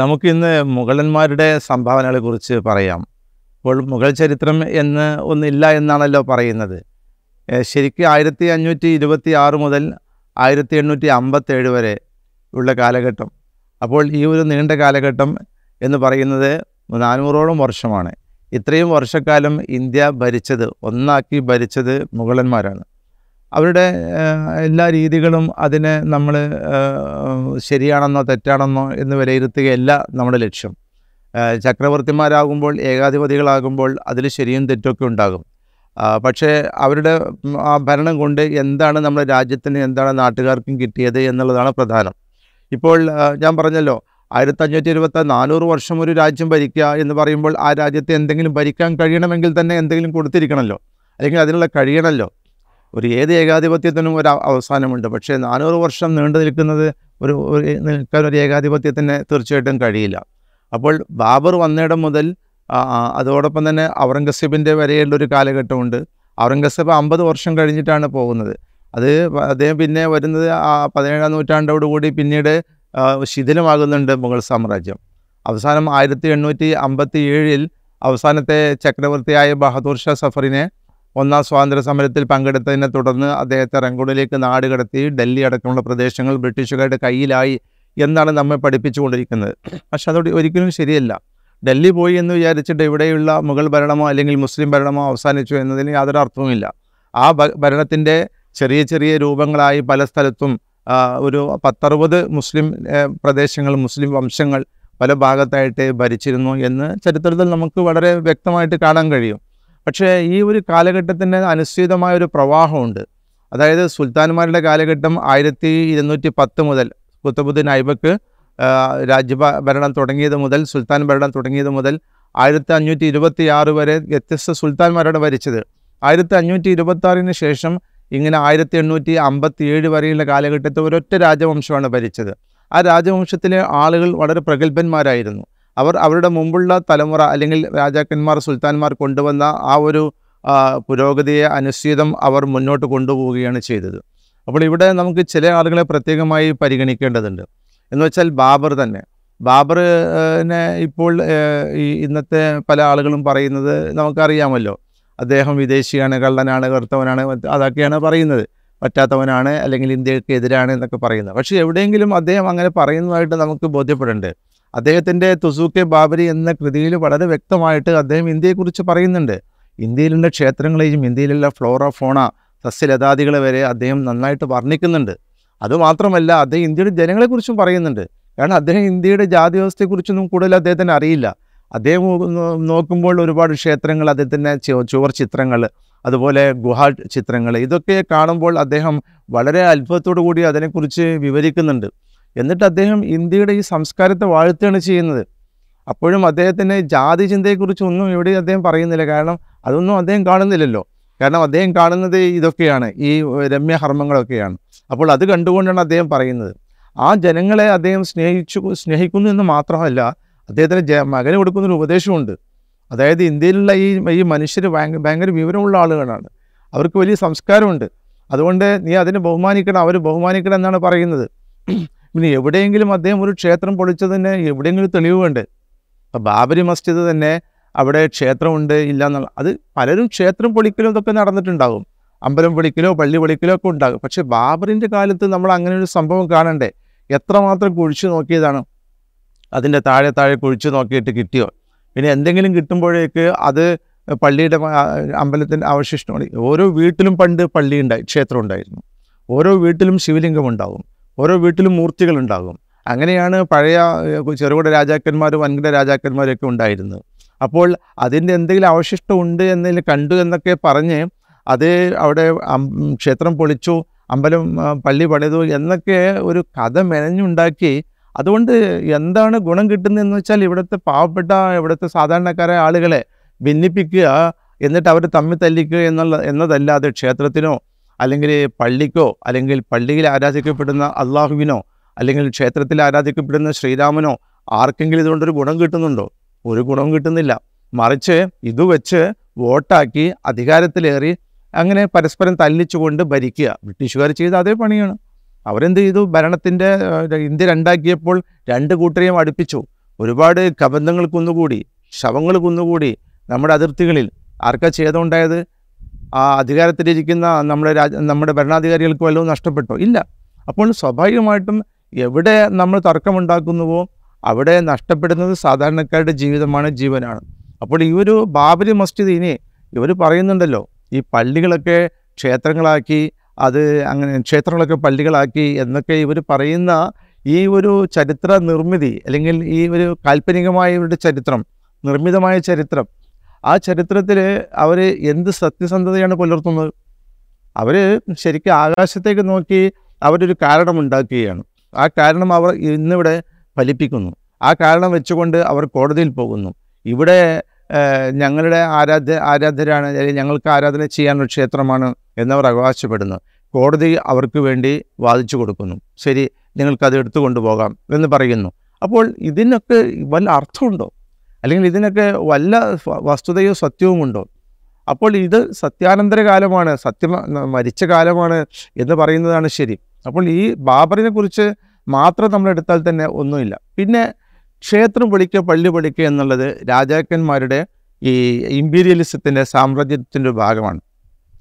നമുക്കിന്ന് മുഗളന്മാരുടെ സംഭാവനകളെ കുറിച്ച് പറയാം. ഇപ്പോൾ മുഗൾ ചരിത്രം എന്ന് ഒന്നില്ല എന്നാണല്ലോ പറയുന്നത്. ശരിക്കും ആയിരത്തി അഞ്ഞൂറ്റി ഇരുപത്തി ആറ് മുതൽ ആയിരത്തി എണ്ണൂറ്റി അമ്പത്തേഴ് വരെ ഉള്ള കാലഘട്ടം. അപ്പോൾ ഈ ഒരു നീണ്ട കാലഘട്ടം എന്ന് പറയുന്നത് നാനൂറോളം വർഷമാണ്. ഇത്രയും വർഷക്കാലം ഇന്ത്യ ഭരിച്ചത് ഒന്നാക്കി ഭരിച്ചത് മുഗളന്മാരാണ്. അവരുടെ എല്ലാ രീതികളും അതിനെ നമ്മൾ ശരിയാണെന്നോ തെറ്റാണെന്നോ എന്ന് വിലയിരുത്തുകയല്ല നമ്മുടെ ലക്ഷ്യം. ചക്രവർത്തിമാരാകുമ്പോൾ ഏകാധിപതികളാകുമ്പോൾ അതിൽ ശരിയും തെറ്റൊക്കെ ഉണ്ടാകും. പക്ഷേ അവരുടെ ആ ഭരണം കൊണ്ട് എന്താണ് നമ്മുടെ രാജ്യത്തിന് എന്താണ് നാട്ടുകാർക്കും കിട്ടിയത് എന്നുള്ളതാണ് പ്രധാനം. ഇപ്പോൾ ഞാൻ പറഞ്ഞല്ലോ ആയിരത്തി അഞ്ഞൂറ്റി ഇരുപത്തി നാനൂറ് വർഷം ഒരു രാജ്യം ഭരിക്കുക എന്ന് പറയുമ്പോൾ ആ രാജ്യത്തെ എന്തെങ്കിലും ഭരിക്കാൻ കഴിയണമെങ്കിൽ തന്നെ എന്തെങ്കിലും കൊടുത്തിരിക്കണമല്ലോ. അല്ലെങ്കിൽ അതിനുള്ള കഴിയണമല്ലോ. ഒരു ഏത് ഏകാധിപത്യത്തിനും ഒരു അവ- അവസാനമുണ്ട്. പക്ഷേ നാനൂറ് വർഷം നീണ്ടു നിൽക്കുന്നത് ഒരു നിൽക്കാൻ ഒരു ഏകാധിപത്യത്തിന് തീർച്ചയായിട്ടും കഴിയില്ല. അപ്പോൾ ബാബർ വന്നിടം മുതൽ അതോടൊപ്പം തന്നെ ഔറംഗസീബിന്റെ വരെയുള്ള ഒരു കാലഘട്ടമുണ്ട്. ഔറംഗസീബ് അമ്പത് വർഷം കഴിഞ്ഞിട്ടാണ് പോകുന്നത്. അത് അദ്ദേഹം പിന്നെ വരുന്നത് ആ പതിനേഴാം നൂറ്റാണ്ടോടുകൂടി പിന്നീട് ശിഥിലമാകുന്നുണ്ട് മുഗൾ സാമ്രാജ്യം. അവസാനം ആയിരത്തി എണ്ണൂറ്റി അമ്പത്തി ഏഴിൽ അവസാനത്തെ ചക്രവർത്തിയായ ബഹദൂർ ഷാ സഫറിനെ ഒന്നാം സ്വാതന്ത്ര്യ സമരത്തിൽ പങ്കെടുത്തതിനെ തുടർന്ന് അദ്ദേഹത്തെ റംഗൂണിലേക്ക് നാട് കടത്തി ഡൽഹി അടക്കമുള്ള പ്രദേശങ്ങൾ ബ്രിട്ടീഷുകാരുടെ കയ്യിലായി എന്നാണ് നമ്മെ പഠിപ്പിച്ചുകൊണ്ടിരിക്കുന്നത്. പക്ഷെ അതോട് ഒരിക്കലും ശരിയല്ല. ഡൽഹി പോയി എന്ന് വിചാരിച്ചിട്ട് ഇവിടെയുള്ള മുഗൾ ഭരണമോ അല്ലെങ്കിൽ മുസ്ലിം ഭരണമോ അവസാനിച്ചു എന്നതിന് യാതൊരു അർത്ഥവുമില്ല. ആ ഭരണത്തിന്റെ ചെറിയ ചെറിയ രൂപങ്ങളായി പല സ്ഥലത്തും ഒരു പത്തറുപത് മുസ്ലിം പ്രദേശങ്ങൾ മുസ്ലിം വംശങ്ങൾ പല ഭാഗത്തായിട്ട് ഭരിച്ചിരുന്നു എന്ന് ചരിത്രത്തിൽ നമുക്ക് വളരെ വ്യക്തമായിട്ട് കാണാൻ കഴിയും. പക്ഷേ ഈ ഒരു കാലഘട്ടത്തിന് അനുസൃതമായ ഒരു പ്രവാഹമുണ്ട്. അതായത് സുൽത്താൻമാരുടെ കാലഘട്ടം ആയിരത്തി ഇരുന്നൂറ്റി പത്ത് മുതൽ കുത്തബുദ്ദീൻ ഐബക്ക് രാജ്യ രാജ്യഭ- ഭരണം തുടങ്ങിയത് മുതൽ സുൽത്താൻ ഭരണം തുടങ്ങിയത് മുതൽ ആയിരത്തി അഞ്ഞൂറ്റി ഇരുപത്തി ആറ് വരെ വ്യത്യസ്ത സുൽത്താൻമാരാണ് ഭരിച്ചത്. ആയിരത്തി അഞ്ഞൂറ്റി ഇരുപത്തി ശേഷം ഇങ്ങനെ ആയിരത്തി എണ്ണൂറ്റി അമ്പത്തി ഏഴ് വരെയുള്ള കാലഘട്ടത്തിൽ ഒരൊറ്റ രാജവംശമാണ് ഭരിച്ചത്. ആ രാജവംശത്തിലെ ആളുകൾ വളരെ പ്രഗത്ഭന്മാരായിരുന്നു. അവർ അവരുടെ മുമ്പുള്ള തലമുറ അല്ലെങ്കിൽ രാജാക്കന്മാർ സുൽത്താൻമാർ കൊണ്ടുവന്ന ആ ഒരു പുരോഗതിയെ അനുസ്യൂതം അവർ മുന്നോട്ട് കൊണ്ടുപോവുകയാണ് ചെയ്തത്. അപ്പോൾ ഇവിടെ നമുക്ക് ചില ആളുകളെ പ്രത്യേകമായി പരിഗണിക്കേണ്ടതുണ്ട്. എന്ന് വെച്ചാൽ ബാബർ തന്നെ. ബാബറിനെ ഇപ്പോൾ ഈ ഇന്നത്തെ പല ആളുകളും പറയുന്നത് നമുക്കറിയാമല്ലോ. അദ്ദേഹം വിദേശിയാണ് കള്ളനാണ് കറുത്തവനാണ് അതൊക്കെയാണ് പറയുന്നത്. പറ്റാത്തവനാണ് അല്ലെങ്കിൽ ഇന്ത്യയ്ക്ക് എതിരാണ് എന്നൊക്കെ പറയുന്നത്. പക്ഷേ എവിടെയെങ്കിലും അദ്ദേഹം അങ്ങനെ പറയുന്നതായിട്ട് നമുക്ക് ബോധ്യപ്പെടേണ്ടത്. അദ്ദേഹത്തിന്റെ തുസൂക്കെ ബാബരി എന്ന കൃതിയിൽ വളരെ വ്യക്തമായിട്ട് അദ്ദേഹം ഇന്ത്യയെക്കുറിച്ച് പറയുന്നുണ്ട്. ഇന്ത്യയിലുള്ള ക്ഷേത്രങ്ങളെയും ഇന്ത്യയിലുള്ള ഫ്ലോറ ഫോണ സസ്യലതാദികളെ വരെ അദ്ദേഹം നന്നായിട്ട് വർണിക്കുന്നുണ്ട്. അതുമാത്രമല്ല അദ്ദേഹം ഇന്ത്യയുടെ ജനങ്ങളെക്കുറിച്ചും പറയുന്നുണ്ട്. കാരണം അദ്ദേഹം ഇന്ത്യയുടെ ജാതി വ്യവസ്ഥയെക്കുറിച്ചൊന്നും കൂടുതൽ അദ്ദേഹത്തിന് അറിയില്ല. അദ്ദേഹം നോക്കുമ്പോൾ ഒരുപാട് ക്ഷേത്രങ്ങൾ അദ്ദേഹത്തിന്റെ ചുവർ ചിത്രങ്ങൾ അതുപോലെ ഗുഹ ചിത്രങ്ങൾ ഇതൊക്കെ കാണുമ്പോൾ അദ്ദേഹം വളരെ അത്ഭുതത്തോടു കൂടി അതിനെക്കുറിച്ച് വിവരിക്കുന്നുണ്ട്. എന്നിട്ട് അദ്ദേഹം ഇന്ത്യയുടെ ഈ സംസ്കാരത്തെ വാഴ്ത്തുകയാണ് ചെയ്യുന്നത്. അപ്പോഴും അദ്ദേഹത്തിന്റെ ജാതി ചിന്തയെക്കുറിച്ച് ഒന്നും ഇവിടെ അദ്ദേഹം പറയുന്നില്ല. കാരണം അതൊന്നും അദ്ദേഹം കാണുന്നില്ലല്ലോ. കാരണം അദ്ദേഹം കാണുന്നത് ഇതൊക്കെയാണ്. ഈ രമ്യഹർമ്മങ്ങളൊക്കെയാണ്. അപ്പോൾ അത് കണ്ടുകൊണ്ടാണ് അദ്ദേഹം പറയുന്നത്. ആ ജനങ്ങളെ അദ്ദേഹം സ്നേഹിച്ചു സ്നേഹിക്കുന്നു എന്ന് മാത്രമല്ല അദ്ദേഹത്തിന് ജ മകന് കൊടുക്കുന്നൊരു ഉപദേശമുണ്ട് അതായത് ഇന്ത്യയിലുള്ള ഈ ഈ മനുഷ്യർ ഭയങ്കര ഭയങ്കര വിവരമുള്ള ആളുകളാണ്. അവർക്ക് വലിയ സംസ്കാരമുണ്ട്. അതുകൊണ്ട് നീ അതിനെ ബഹുമാനിക്കണം അവർ ബഹുമാനിക്കണം എന്നാണ് പറയുന്നത്. പിന്നെ എവിടെയെങ്കിലും അദ്ദേഹം ഒരു ക്ഷേത്രം പൊളിച്ചതിന് എവിടെയെങ്കിലും തെളിവ് വേണ്ടേ? അപ്പം ബാബരി മസ്ജിദ് തന്നെ അവിടെ ക്ഷേത്രമുണ്ട് ഇല്ല എന്നുള്ള അത് പലരും ക്ഷേത്രം പൊളിക്കലും ഇതൊക്കെ നടന്നിട്ടുണ്ടാകും. അമ്പലം പൊളിക്കലോ പള്ളി പൊളിക്കലോ ഒക്കെ ഉണ്ടാകും. പക്ഷേ ബാബറിന്റെ കാലത്ത് നമ്മൾ അങ്ങനെ ഒരു സംഭവം കാണണ്ടേ? എത്രമാത്രം കുഴിച്ചു നോക്കിയതാണ്? അതിന്റെ താഴെ താഴെ കുഴിച്ചു നോക്കിയിട്ട് കിട്ടിയോ? പിന്നെ എന്തെങ്കിലും കിട്ടുമ്പോഴേക്ക് അത് പള്ളിയുടെ അമ്പലത്തിന്റെ അവശിഷ്ടമാണ്. ഓരോ വീട്ടിലും പണ്ട് പള്ളി ഉണ്ടായി ക്ഷേത്രം ഉണ്ടായിരുന്നു. ഓരോ വീട്ടിലും ശിവലിംഗം ഉണ്ടാകും. ഓരോ വീട്ടിലും മൂർത്തികൾ ഉണ്ടാകും അങ്ങനെയാണ് പഴയ ചെറുകിട രാജാക്കന്മാരും വൻകിട രാജാക്കന്മാരൊക്കെ ഉണ്ടായിരുന്നത്. അപ്പോൾ അതിന്റെ എന്തെങ്കിലും അവശിഷ്ടം ഉണ്ട് എന്നതിൽ കണ്ടു എന്നൊക്കെ പറഞ്ഞ് അത് അവിടെ ക്ഷേത്രം പൊളിച്ചു അമ്പലം പള്ളി പണിതു എന്നൊക്കെ ഒരു കഥ മെനഞ്ഞുണ്ടാക്കി. അതുകൊണ്ട് എന്താണ് ഗുണം കിട്ടുന്നതെന്ന് വെച്ചാൽ ഇവിടുത്തെ പാവപ്പെട്ട ഇവിടുത്തെ സാധാരണക്കാരായ ആളുകളെ ഭിന്നിപ്പിക്കുക എന്നിട്ട് അവർ തമ്മിൽ തല്ലിക്കുക എന്നുള്ള എന്നതല്ലാതെ ക്ഷേത്രത്തിനോ അല്ലെങ്കിൽ പള്ളിക്കോ അല്ലെങ്കിൽ പള്ളിയിൽ ആരാധിക്കപ്പെടുന്ന അള്ളാഹുവിനോ അല്ലെങ്കിൽ ക്ഷേത്രത്തിൽ ആരാധിക്കപ്പെടുന്ന ശ്രീരാമനോ ആർക്കെങ്കിലും ഇതുകൊണ്ടൊരു ഗുണം കിട്ടുന്നുണ്ടോ? ഒരു ഗുണവും കിട്ടുന്നില്ല. മറിച്ച് ഇത് വെച്ച് വോട്ടാക്കി അധികാരത്തിലേറി അങ്ങനെ പരസ്പരം തല്ലിച്ചുകൊണ്ട് ഭരിക്കുക. ബ്രിട്ടീഷുകാർ ചെയ്ത അതേ പണിയാണ്. അവരെന്ത് ചെയ്തു? ഭരണത്തിന്റെ ഇന്ത്യ രണ്ടാക്കിയപ്പോൾ രണ്ട് കൂട്ടരെയും അടുപ്പിച്ചു. ഒരുപാട് കബന്ധങ്ങൾ കുന്നുകൂടി ശവങ്ങൾ കുന്നുകൂടി നമ്മുടെ അതിർത്തികളിൽ. ആർക്കാ ഛേദമുണ്ടായത് ആ അധികാരത്തിലിരിക്കുന്ന നമ്മുടെ രാജ നമ്മുടെ ഭരണാധികാരികൾക്ക് വല്ലതും നഷ്ടപ്പെട്ടോ? ഇല്ല. അപ്പോൾ സ്വാഭാവികമായിട്ടും എവിടെ നമ്മൾ തർക്കമുണ്ടാക്കുന്നുവോ അവിടെ നഷ്ടപ്പെടുന്നത് സാധാരണക്കാരുടെ ജീവിതമാണ് ജീവനാണ്. അപ്പോൾ ഈ ഒരു ബാബരി മസ്ജിദ് ഇനി ഇവർ പറയുന്നുണ്ടല്ലോ ഈ പള്ളികളൊക്കെ ക്ഷേത്രങ്ങളാക്കി അത് അങ്ങനെ ക്ഷേത്രങ്ങളൊക്കെ പള്ളികളാക്കി എന്നൊക്കെ ഇവർ പറയുന്ന ഈ ഒരു ചരിത്ര നിർമ്മിതി അല്ലെങ്കിൽ ഈ ഒരു കാൽപ്പനികമായ ഇവരുടെ ചരിത്രം നിർമ്മിതമായ ചരിത്രം ആ ചരിത്രത്തിൽ അവർ എന്ത് സത്യസന്ധതയാണ് പുലർത്തുന്നത്? അവർ ശരിക്കും ആകാശത്തേക്ക് നോക്കി അവരൊരു കാരണമുണ്ടാക്കുകയാണ് ആ കാരണം അവർ ഇന്നിവിടെ ഫലിപ്പിക്കുന്നു. ആ കാരണം വെച്ചുകൊണ്ട് അവർ കോടതിയിൽ പോകുന്നു. ഇവിടെ ഞങ്ങളുടെ ആരാധ്യ ആരാധ്യരാണ് അല്ലെങ്കിൽ ഞങ്ങൾക്ക് ആരാധന ചെയ്യാനുള്ള ക്ഷേത്രമാണ് എന്നവർ അവകാശപ്പെടുന്നു. കോടതി അവർക്ക് വേണ്ടി വാദിച്ചു കൊടുക്കുന്നു. ശരി നിങ്ങൾക്കത് എടുത്തു കൊണ്ടുപോകാം എന്ന് പറയുന്നു. അപ്പോൾ ഇതിനൊക്കെ വല്ല അർത്ഥമുണ്ടോ? അല്ലെങ്കിൽ ഇതിനൊക്കെ വല്ല വസ്തുതയോ സത്യവും ഉണ്ടോ? അപ്പോൾ ഇത് സത്യാനന്തര കാലമാണ് സത്യം മരിച്ച കാലമാണ് എന്ന് പറയുന്നതാണ് ശരി. അപ്പോൾ ഈ ബാബറിനെ കുറിച്ച് മാത്രം നമ്മൾ എടുത്താൽ തന്നെ ഒന്നുമില്ല. പിന്നെ ക്ഷേത്രം പൊളിക്കുക പള്ളി പൊളിക്കുക എന്നുള്ളത് രാജാക്കന്മാരുടെ ഈ ഇമ്പീരിയലിസത്തിന്റെ സാമ്രാജ്യത്തിന്റെ ഭാഗമാണ്.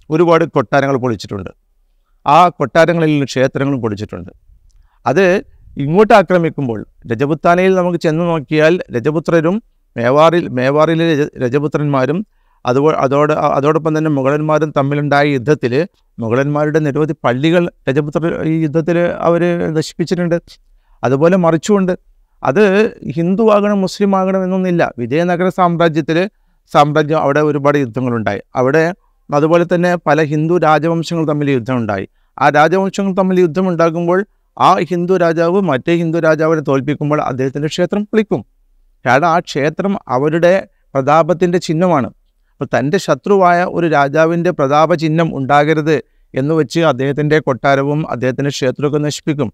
ഒരുപാട് കൊട്ടാരങ്ങൾ പൊളിച്ചിട്ടുണ്ട്. ആ കൊട്ടാരങ്ങളിൽ ക്ഷേത്രങ്ങളും പൊളിച്ചിട്ടുണ്ട്. അത് ഇങ്ങോട്ട് ആക്രമിക്കുമ്പോൾ രജപുത്താനയിൽ നമുക്ക് ചെന്ന് നോക്കിയാൽ രജപുത്രരും മേവാറിൽ മേവാറിലെ രജ രജപുത്രന്മാരും അതുപോ അതോട് അതോടൊപ്പം തന്നെ മുഗളന്മാരും തമ്മിലുണ്ടായ യുദ്ധത്തിൽ മുഗളന്മാരുടെ നിരവധി പള്ളികൾ രജപുത്ര ഈ യുദ്ധത്തിൽ അവർ നശിപ്പിച്ചിട്ടുണ്ട്. അതുപോലെ മറിച്ചുകൊണ്ട് അത് ഹിന്ദു ആകണം മുസ്ലിം ആകണം എന്നൊന്നുമില്ല വിജയനഗര സാമ്രാജ്യത്തിൽ സാമ്രാജ്യം അവിടെ ഒരുപാട് യുദ്ധങ്ങളുണ്ടായി. അവിടെ അതുപോലെ തന്നെ പല ഹിന്ദു രാജവംശങ്ങൾ തമ്മിൽ യുദ്ധമുണ്ടായി. ആ രാജവംശങ്ങൾ തമ്മിൽ യുദ്ധമുണ്ടാകുമ്പോൾ ആ ഹിന്ദു രാജാവ് മറ്റേ ഹിന്ദു രാജാവിനെ തോൽപ്പിക്കുമ്പോൾ അദ്ദേഹത്തിന്റെ ക്ഷേത്രം പൊളിക്കും. കാരണം ആ ക്ഷേത്രം അവരുടെ പ്രതാപത്തിന്റെ ചിഹ്നമാണ്. അപ്പോൾ തന്റെ ശത്രുവായ ഒരു രാജാവിന്റെ പ്രതാപ ചിഹ്നം ഉണ്ടാകരുത് എന്ന് വെച്ച് അദ്ദേഹത്തിന്റെ കൊട്ടാരവും അദ്ദേഹത്തിന്റെ ക്ഷേത്രമൊക്കെ നശിപ്പിക്കും.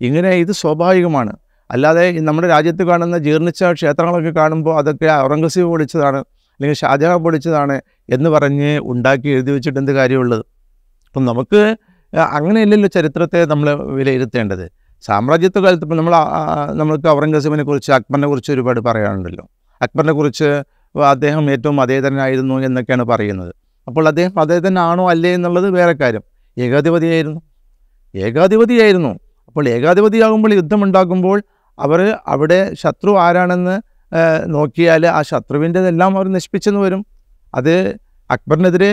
ഇങ്ങനെ ഇത് സ്വാഭാവികമാണ്. അല്ലാതെ നമ്മുടെ രാജ്യത്ത് കാണുന്ന ജീർണിച്ച ക്ഷേത്രങ്ങളൊക്കെ കാണുമ്പോൾ അതൊക്കെ ഔറംഗസീബ് പൊളിച്ചതാണ് അല്ലെങ്കിൽ ഷാജഹാൻ പൊളിച്ചതാണ് എന്ന് പറഞ്ഞ് ഉണ്ടാക്കി എഴുതി വെച്ചിട്ട് എന്ത് കാര്യമുള്ളത്? അപ്പം നമുക്ക് അങ്ങനെയല്ലല്ലോ ചരിത്രത്തെ നമ്മൾ വിലയിരുത്തേണ്ടത്. സാമ്രാജ്യത്വ കാലത്ത് ഇപ്പം നമ്മൾ നമ്മൾക്ക് ഔറംഗസീബിനെ കുറിച്ച് അക്ബറിനെ കുറിച്ച് ഒരുപാട് പറയാനുണ്ടല്ലോ അക്ബറിനെ കുറിച്ച് അദ്ദേഹം ഏറ്റവും അതേതനായിരുന്നു എന്നൊക്കെയാണ് പറയുന്നത്. അപ്പോൾ അദ്ദേഹം അതേതനാണോ അല്ലേ എന്നുള്ളത് വേറെ കാര്യം. ഏകാധിപതിയായിരുന്നു. ഏകാധിപതിയായിരുന്നു. അപ്പോൾ ഏകാധിപതിയാകുമ്പോൾ യുദ്ധമുണ്ടാകുമ്പോൾ അവർ അവിടെ ശത്രു ആരാണെന്ന് നോക്കിയാൽ ആ ശത്രുവിന്റെതെല്ലാം അവർ നശിപ്പിച്ചെന്ന് വരും. അത് അക്ബറിനെതിരെ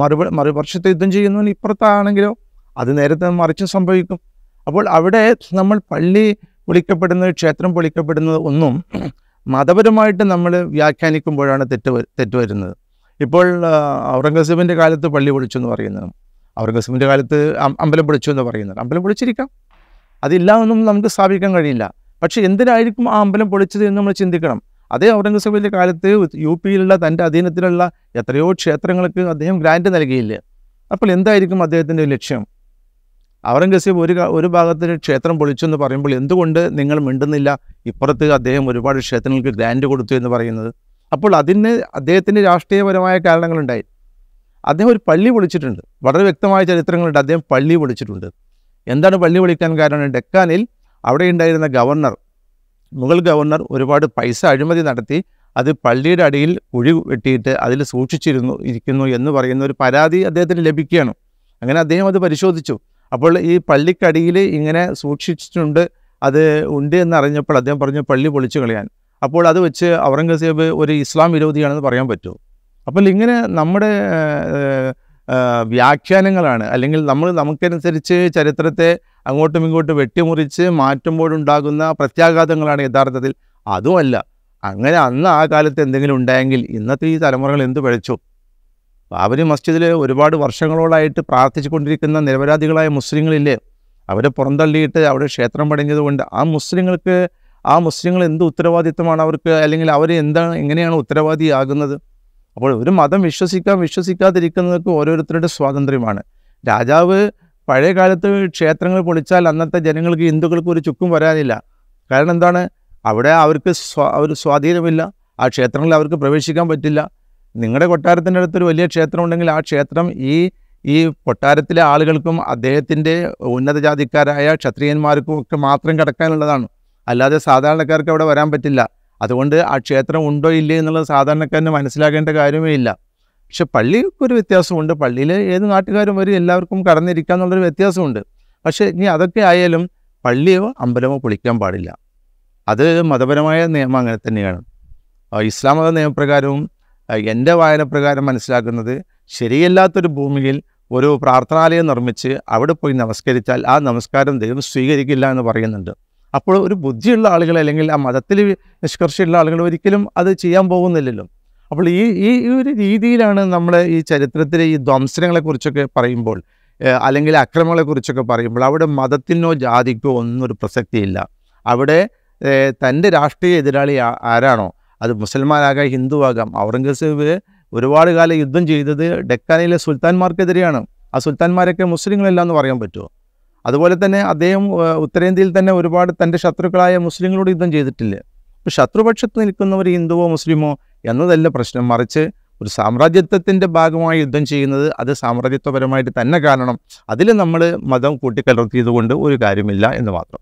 മറുപ മറുപക്ഷത്തെ യുദ്ധം ചെയ്യുന്നവന് ഇപ്പുറത്താണെങ്കിലോ അത് നേരത്തെ മറിച്ചും സംഭവിക്കും. അപ്പോൾ അവിടെ നമ്മൾ പള്ളി പൊളിക്കപ്പെടുന്നത് ക്ഷേത്രം പൊളിക്കപ്പെടുന്നത് ഒന്നും മതപരമായിട്ട് നമ്മൾ വ്യാഖ്യാനിക്കുമ്പോഴാണ് തെറ്റ് തെറ്റ് വരുന്നത്. ഇപ്പോൾ ഔറംഗസീബിന്റെ കാലത്ത് പള്ളി പൊളിച്ചു എന്ന് പറയുന്നത്. ഔറംഗസീബിന്റെ കാലത്ത് അമ്പലം പൊളിച്ചു എന്ന് പറയുന്നത്. അമ്പലം പൊളിച്ചിരിക്കാം. അതില്ല എന്നും നമുക്ക് സ്ഥാപിക്കാൻ കഴിയില്ല. പക്ഷേ എന്തിനായിരിക്കും ആ അമ്പലം പൊളിച്ചത് എന്ന് നമ്മൾ ചിന്തിക്കണം? അതേ ഔറംഗസീബിന്റെ കാലത്ത് യു പിയിലുള്ള തന്റെ അധീനത്തിലുള്ള എത്രയോ ക്ഷേത്രങ്ങൾക്ക് അദ്ദേഹം ഗ്രാൻഡ് നൽകിയില്ലേ? അപ്പോൾ എന്തായിരിക്കും അദ്ദേഹത്തിന്റെ ലക്ഷ്യം? ഔറംഗസീബ് ഒരു ഒരു ഭാഗത്ത് ക്ഷേത്രം പൊളിച്ചു എന്ന് പറയുമ്പോൾ എന്തുകൊണ്ട് നിങ്ങൾ മിണ്ടുന്നില്ല? ഇപ്പുറത്ത് അദ്ദേഹം ഒരുപാട് ക്ഷേത്രങ്ങൾക്ക് ഗ്രാൻഡ് കൊടുത്തു എന്ന് പറയുന്നത്. അപ്പോൾ അതിന് അദ്ദേഹത്തിന്റെ രാഷ്ട്രീയപരമായ കാരണങ്ങളുണ്ടായി. അദ്ദേഹം ഒരു പള്ളി പൊളിച്ചിട്ടുണ്ട്. വളരെ വ്യക്തമായ ചരിത്രങ്ങളുണ്ട്. അദ്ദേഹം പള്ളി പൊളിച്ചിട്ടുണ്ട്. എന്താണ് പള്ളി പൊളിക്കാൻ കാരണം? ഡെക്കാനിൽ അവിടെ ഉണ്ടായിരുന്ന ഗവർണർ മുഗൾ ഗവർണർ ഒരുപാട് പൈസ അഴിമതി നടത്തി അത് പള്ളിയുടെ അടിയിൽ കുഴി വെട്ടിയിട്ട് അതിൽ സൂക്ഷിച്ചിരുന്നു ഇരിക്കുന്നു എന്ന് പറയുന്ന ഒരു പരാതി അദ്ദേഹത്തിന് ലഭിക്കുകയാണ്. അങ്ങനെ അദ്ദേഹം അത് പരിശോധിച്ചു. അപ്പോൾ ഈ പള്ളിക്കടിയിൽ ഇങ്ങനെ സൂക്ഷിച്ചിട്ടുണ്ട് അത് ഉണ്ട് എന്നറിഞ്ഞപ്പോൾ അദ്ദേഹം പറഞ്ഞു പള്ളി പൊളിച്ചു കളയാൻ. അപ്പോൾ അത് വെച്ച് ഔറംഗസേബ് ഒരു ഇസ്ലാം വിരോധിയാണെന്ന് പറയാൻ പറ്റുമോ അപ്പോൾ ഇങ്ങനെ നമ്മുടെ വ്യാഖ്യാനങ്ങളാണ്. അല്ലെങ്കിൽ നമ്മൾ നമുക്കനുസരിച്ച് ചരിത്രത്തെ അങ്ങോട്ടും ഇങ്ങോട്ടും വെട്ടിമുറിച്ച് മാറ്റുമ്പോഴുണ്ടാകുന്ന പ്രത്യാഘാതങ്ങളാണ് യഥാർത്ഥത്തിൽ. അതുമല്ല അങ്ങനെ അന്ന് ആ കാലത്ത് എന്തെങ്കിലും ഉണ്ടായെങ്കിൽ ഇന്നത്തെ ഈ തലമുറകൾ എന്ത് പഴിച്ചു? ബാബരി മസ്ജിദിൽ ഒരുപാട് വർഷങ്ങളോളായിട്ട് പ്രാർത്ഥിച്ചു കൊണ്ടിരിക്കുന്ന നിരപരാധികളായ മുസ്ലിങ്ങളില്ലേ അവരെ പുറന്തള്ളിയിട്ട് അവിടെ ക്ഷേത്രം പണിഞ്ഞതുകൊണ്ട് ആ മുസ്ലിങ്ങൾക്ക് ആ മുസ്ലിങ്ങൾ എന്ത് ഉത്തരവാദിത്തമാണ് അവർക്ക്? അല്ലെങ്കിൽ അവർ എന്താണ് എങ്ങനെയാണ് ഉത്തരവാദിയാകുന്നത്? അപ്പോൾ ഒരു മതം വിശ്വസിക്കാൻ വിശ്വസിക്കാതിരിക്കുന്നതൊക്കെ ഓരോരുത്തരുടെ സ്വാതന്ത്ര്യമാണ്. രാജാവ് പഴയ കാലത്ത് ക്ഷേത്രങ്ങൾ പൊളിച്ചാൽ അന്നത്തെ ജനങ്ങൾക്ക് ഹിന്ദുക്കൾക്ക് ഒരു ചുക്കും വരാനില്ല. കാരണം എന്താണ്? അവിടെ അവർക്ക് സ്വാ ഒരു സ്വാധീനമില്ല. ആ ക്ഷേത്രങ്ങളിൽ അവർക്ക് പ്രവേശിക്കാൻ പറ്റില്ല. നിങ്ങളുടെ കൊട്ടാരത്തിന്റെ അടുത്തൊരു വലിയ ക്ഷേത്രം ഉണ്ടെങ്കിൽ ആ ക്ഷേത്രം ഈ ഈ കൊട്ടാരത്തിലെ ആളുകൾക്കും അദ്ദേഹത്തിന്റെ ഉന്നതജാതിക്കാരായ ക്ഷത്രിയന്മാർക്കും ഒക്കെ മാത്രം കിടക്കാനുള്ളതാണ്. അല്ലാതെ സാധാരണക്കാർക്ക് അവിടെ വരാൻ പറ്റില്ല. അതുകൊണ്ട് ആ ക്ഷേത്രം ഉണ്ടോ ഇല്ലേ എന്നുള്ളത് സാധാരണക്കാരന് മനസ്സിലാക്കേണ്ട കാര്യമേ ഇല്ല. പക്ഷെ പള്ളിക്കൊരു വ്യത്യാസമുണ്ട്. പള്ളിയിൽ ഏത് നാട്ടുകാരും വരും എല്ലാവർക്കും കടന്നിരിക്കുക എന്നുള്ളൊരു വ്യത്യാസമുണ്ട്. പക്ഷേ ഇനി അതൊക്കെ ആയാലും പള്ളിയോ അമ്പലമോ പൊളിക്കാൻ പാടില്ല. അത് മതപരമായ നിയമം അങ്ങനെ തന്നെയാണ്. ഇസ്ലാം മത നിയമപ്രകാരവും എന്റെ വായന പ്രകാരം മനസ്സിലാക്കുന്നത് ശരിയല്ലാത്തൊരു ഭൂമിയിൽ ഒരു പ്രാർത്ഥനാലയം നിർമ്മിച്ച് അവിടെ പോയി നമസ്കരിച്ചാൽ ആ നമസ്കാരം ദൈവം സ്വീകരിക്കില്ല എന്ന് പറയുന്നുണ്ട്. അപ്പോൾ ഒരു ബുദ്ധിയുള്ള ആളുകൾ അല്ലെങ്കിൽ ആ മതത്തിൽ നിഷ്കർഷയുള്ള ആളുകൾ ഒരിക്കലും അത് ചെയ്യാൻ പോകുന്നില്ലല്ലോ. അപ്പോൾ ഈ ഈ ഒരു രീതിയിലാണ് നമ്മൾ ഈ ചരിത്രത്തിലെ ഈ ധ്വംസനങ്ങളെക്കുറിച്ചൊക്കെ പറയുമ്പോൾ അല്ലെങ്കിൽ അക്രമങ്ങളെക്കുറിച്ചൊക്കെ പറയുമ്പോൾ അവിടെ മതത്തിനോ ജാതിക്കോ ഒന്നും ഒരു പ്രസക്തിയില്ല. അവിടെ തന്റെ രാഷ്ട്രീയ എതിരാളി ആരാണോ? അത് മുസൽമാനാകാം ഹിന്ദു ആകാം ഔറംഗസേബ് ഒരുപാട് കാലം യുദ്ധം ചെയ്തത് ഡെക്കാനയിലെ സുൽത്താൻമാർക്കെതിരെയാണ്. ആ സുൽത്താൻമാരൊക്കെ മുസ്ലിങ്ങളല്ല എന്ന് പറയാൻ പറ്റുമോ? അതുപോലെ തന്നെ അദ്ദേഹം ഉത്തരേന്ത്യയിൽ തന്നെ ഒരുപാട് തന്റെ ശത്രുക്കളായ മുസ്ലിങ്ങളോട് യുദ്ധം ചെയ്തിട്ടില്ല. അപ്പോൾ ശത്രുപക്ഷത്ത് നിൽക്കുന്നവർ ഹിന്ദുവോ മുസ്ലിമോ എന്നതല്ല പ്രശ്നം. മറിച്ച് ഒരു സാമ്രാജ്യത്വത്തിന്റെ ഭാഗമായി യുദ്ധം ചെയ്യുന്നത് അത് സാമ്രാജ്യത്വപരമായിട്ട് തന്നെ കാരണം അതിൽ നമ്മൾ മതം കൂട്ടിക്കലർത്തിയത് കൊണ്ട് ഒരു കാര്യമില്ല എന്ന് മാത്രം.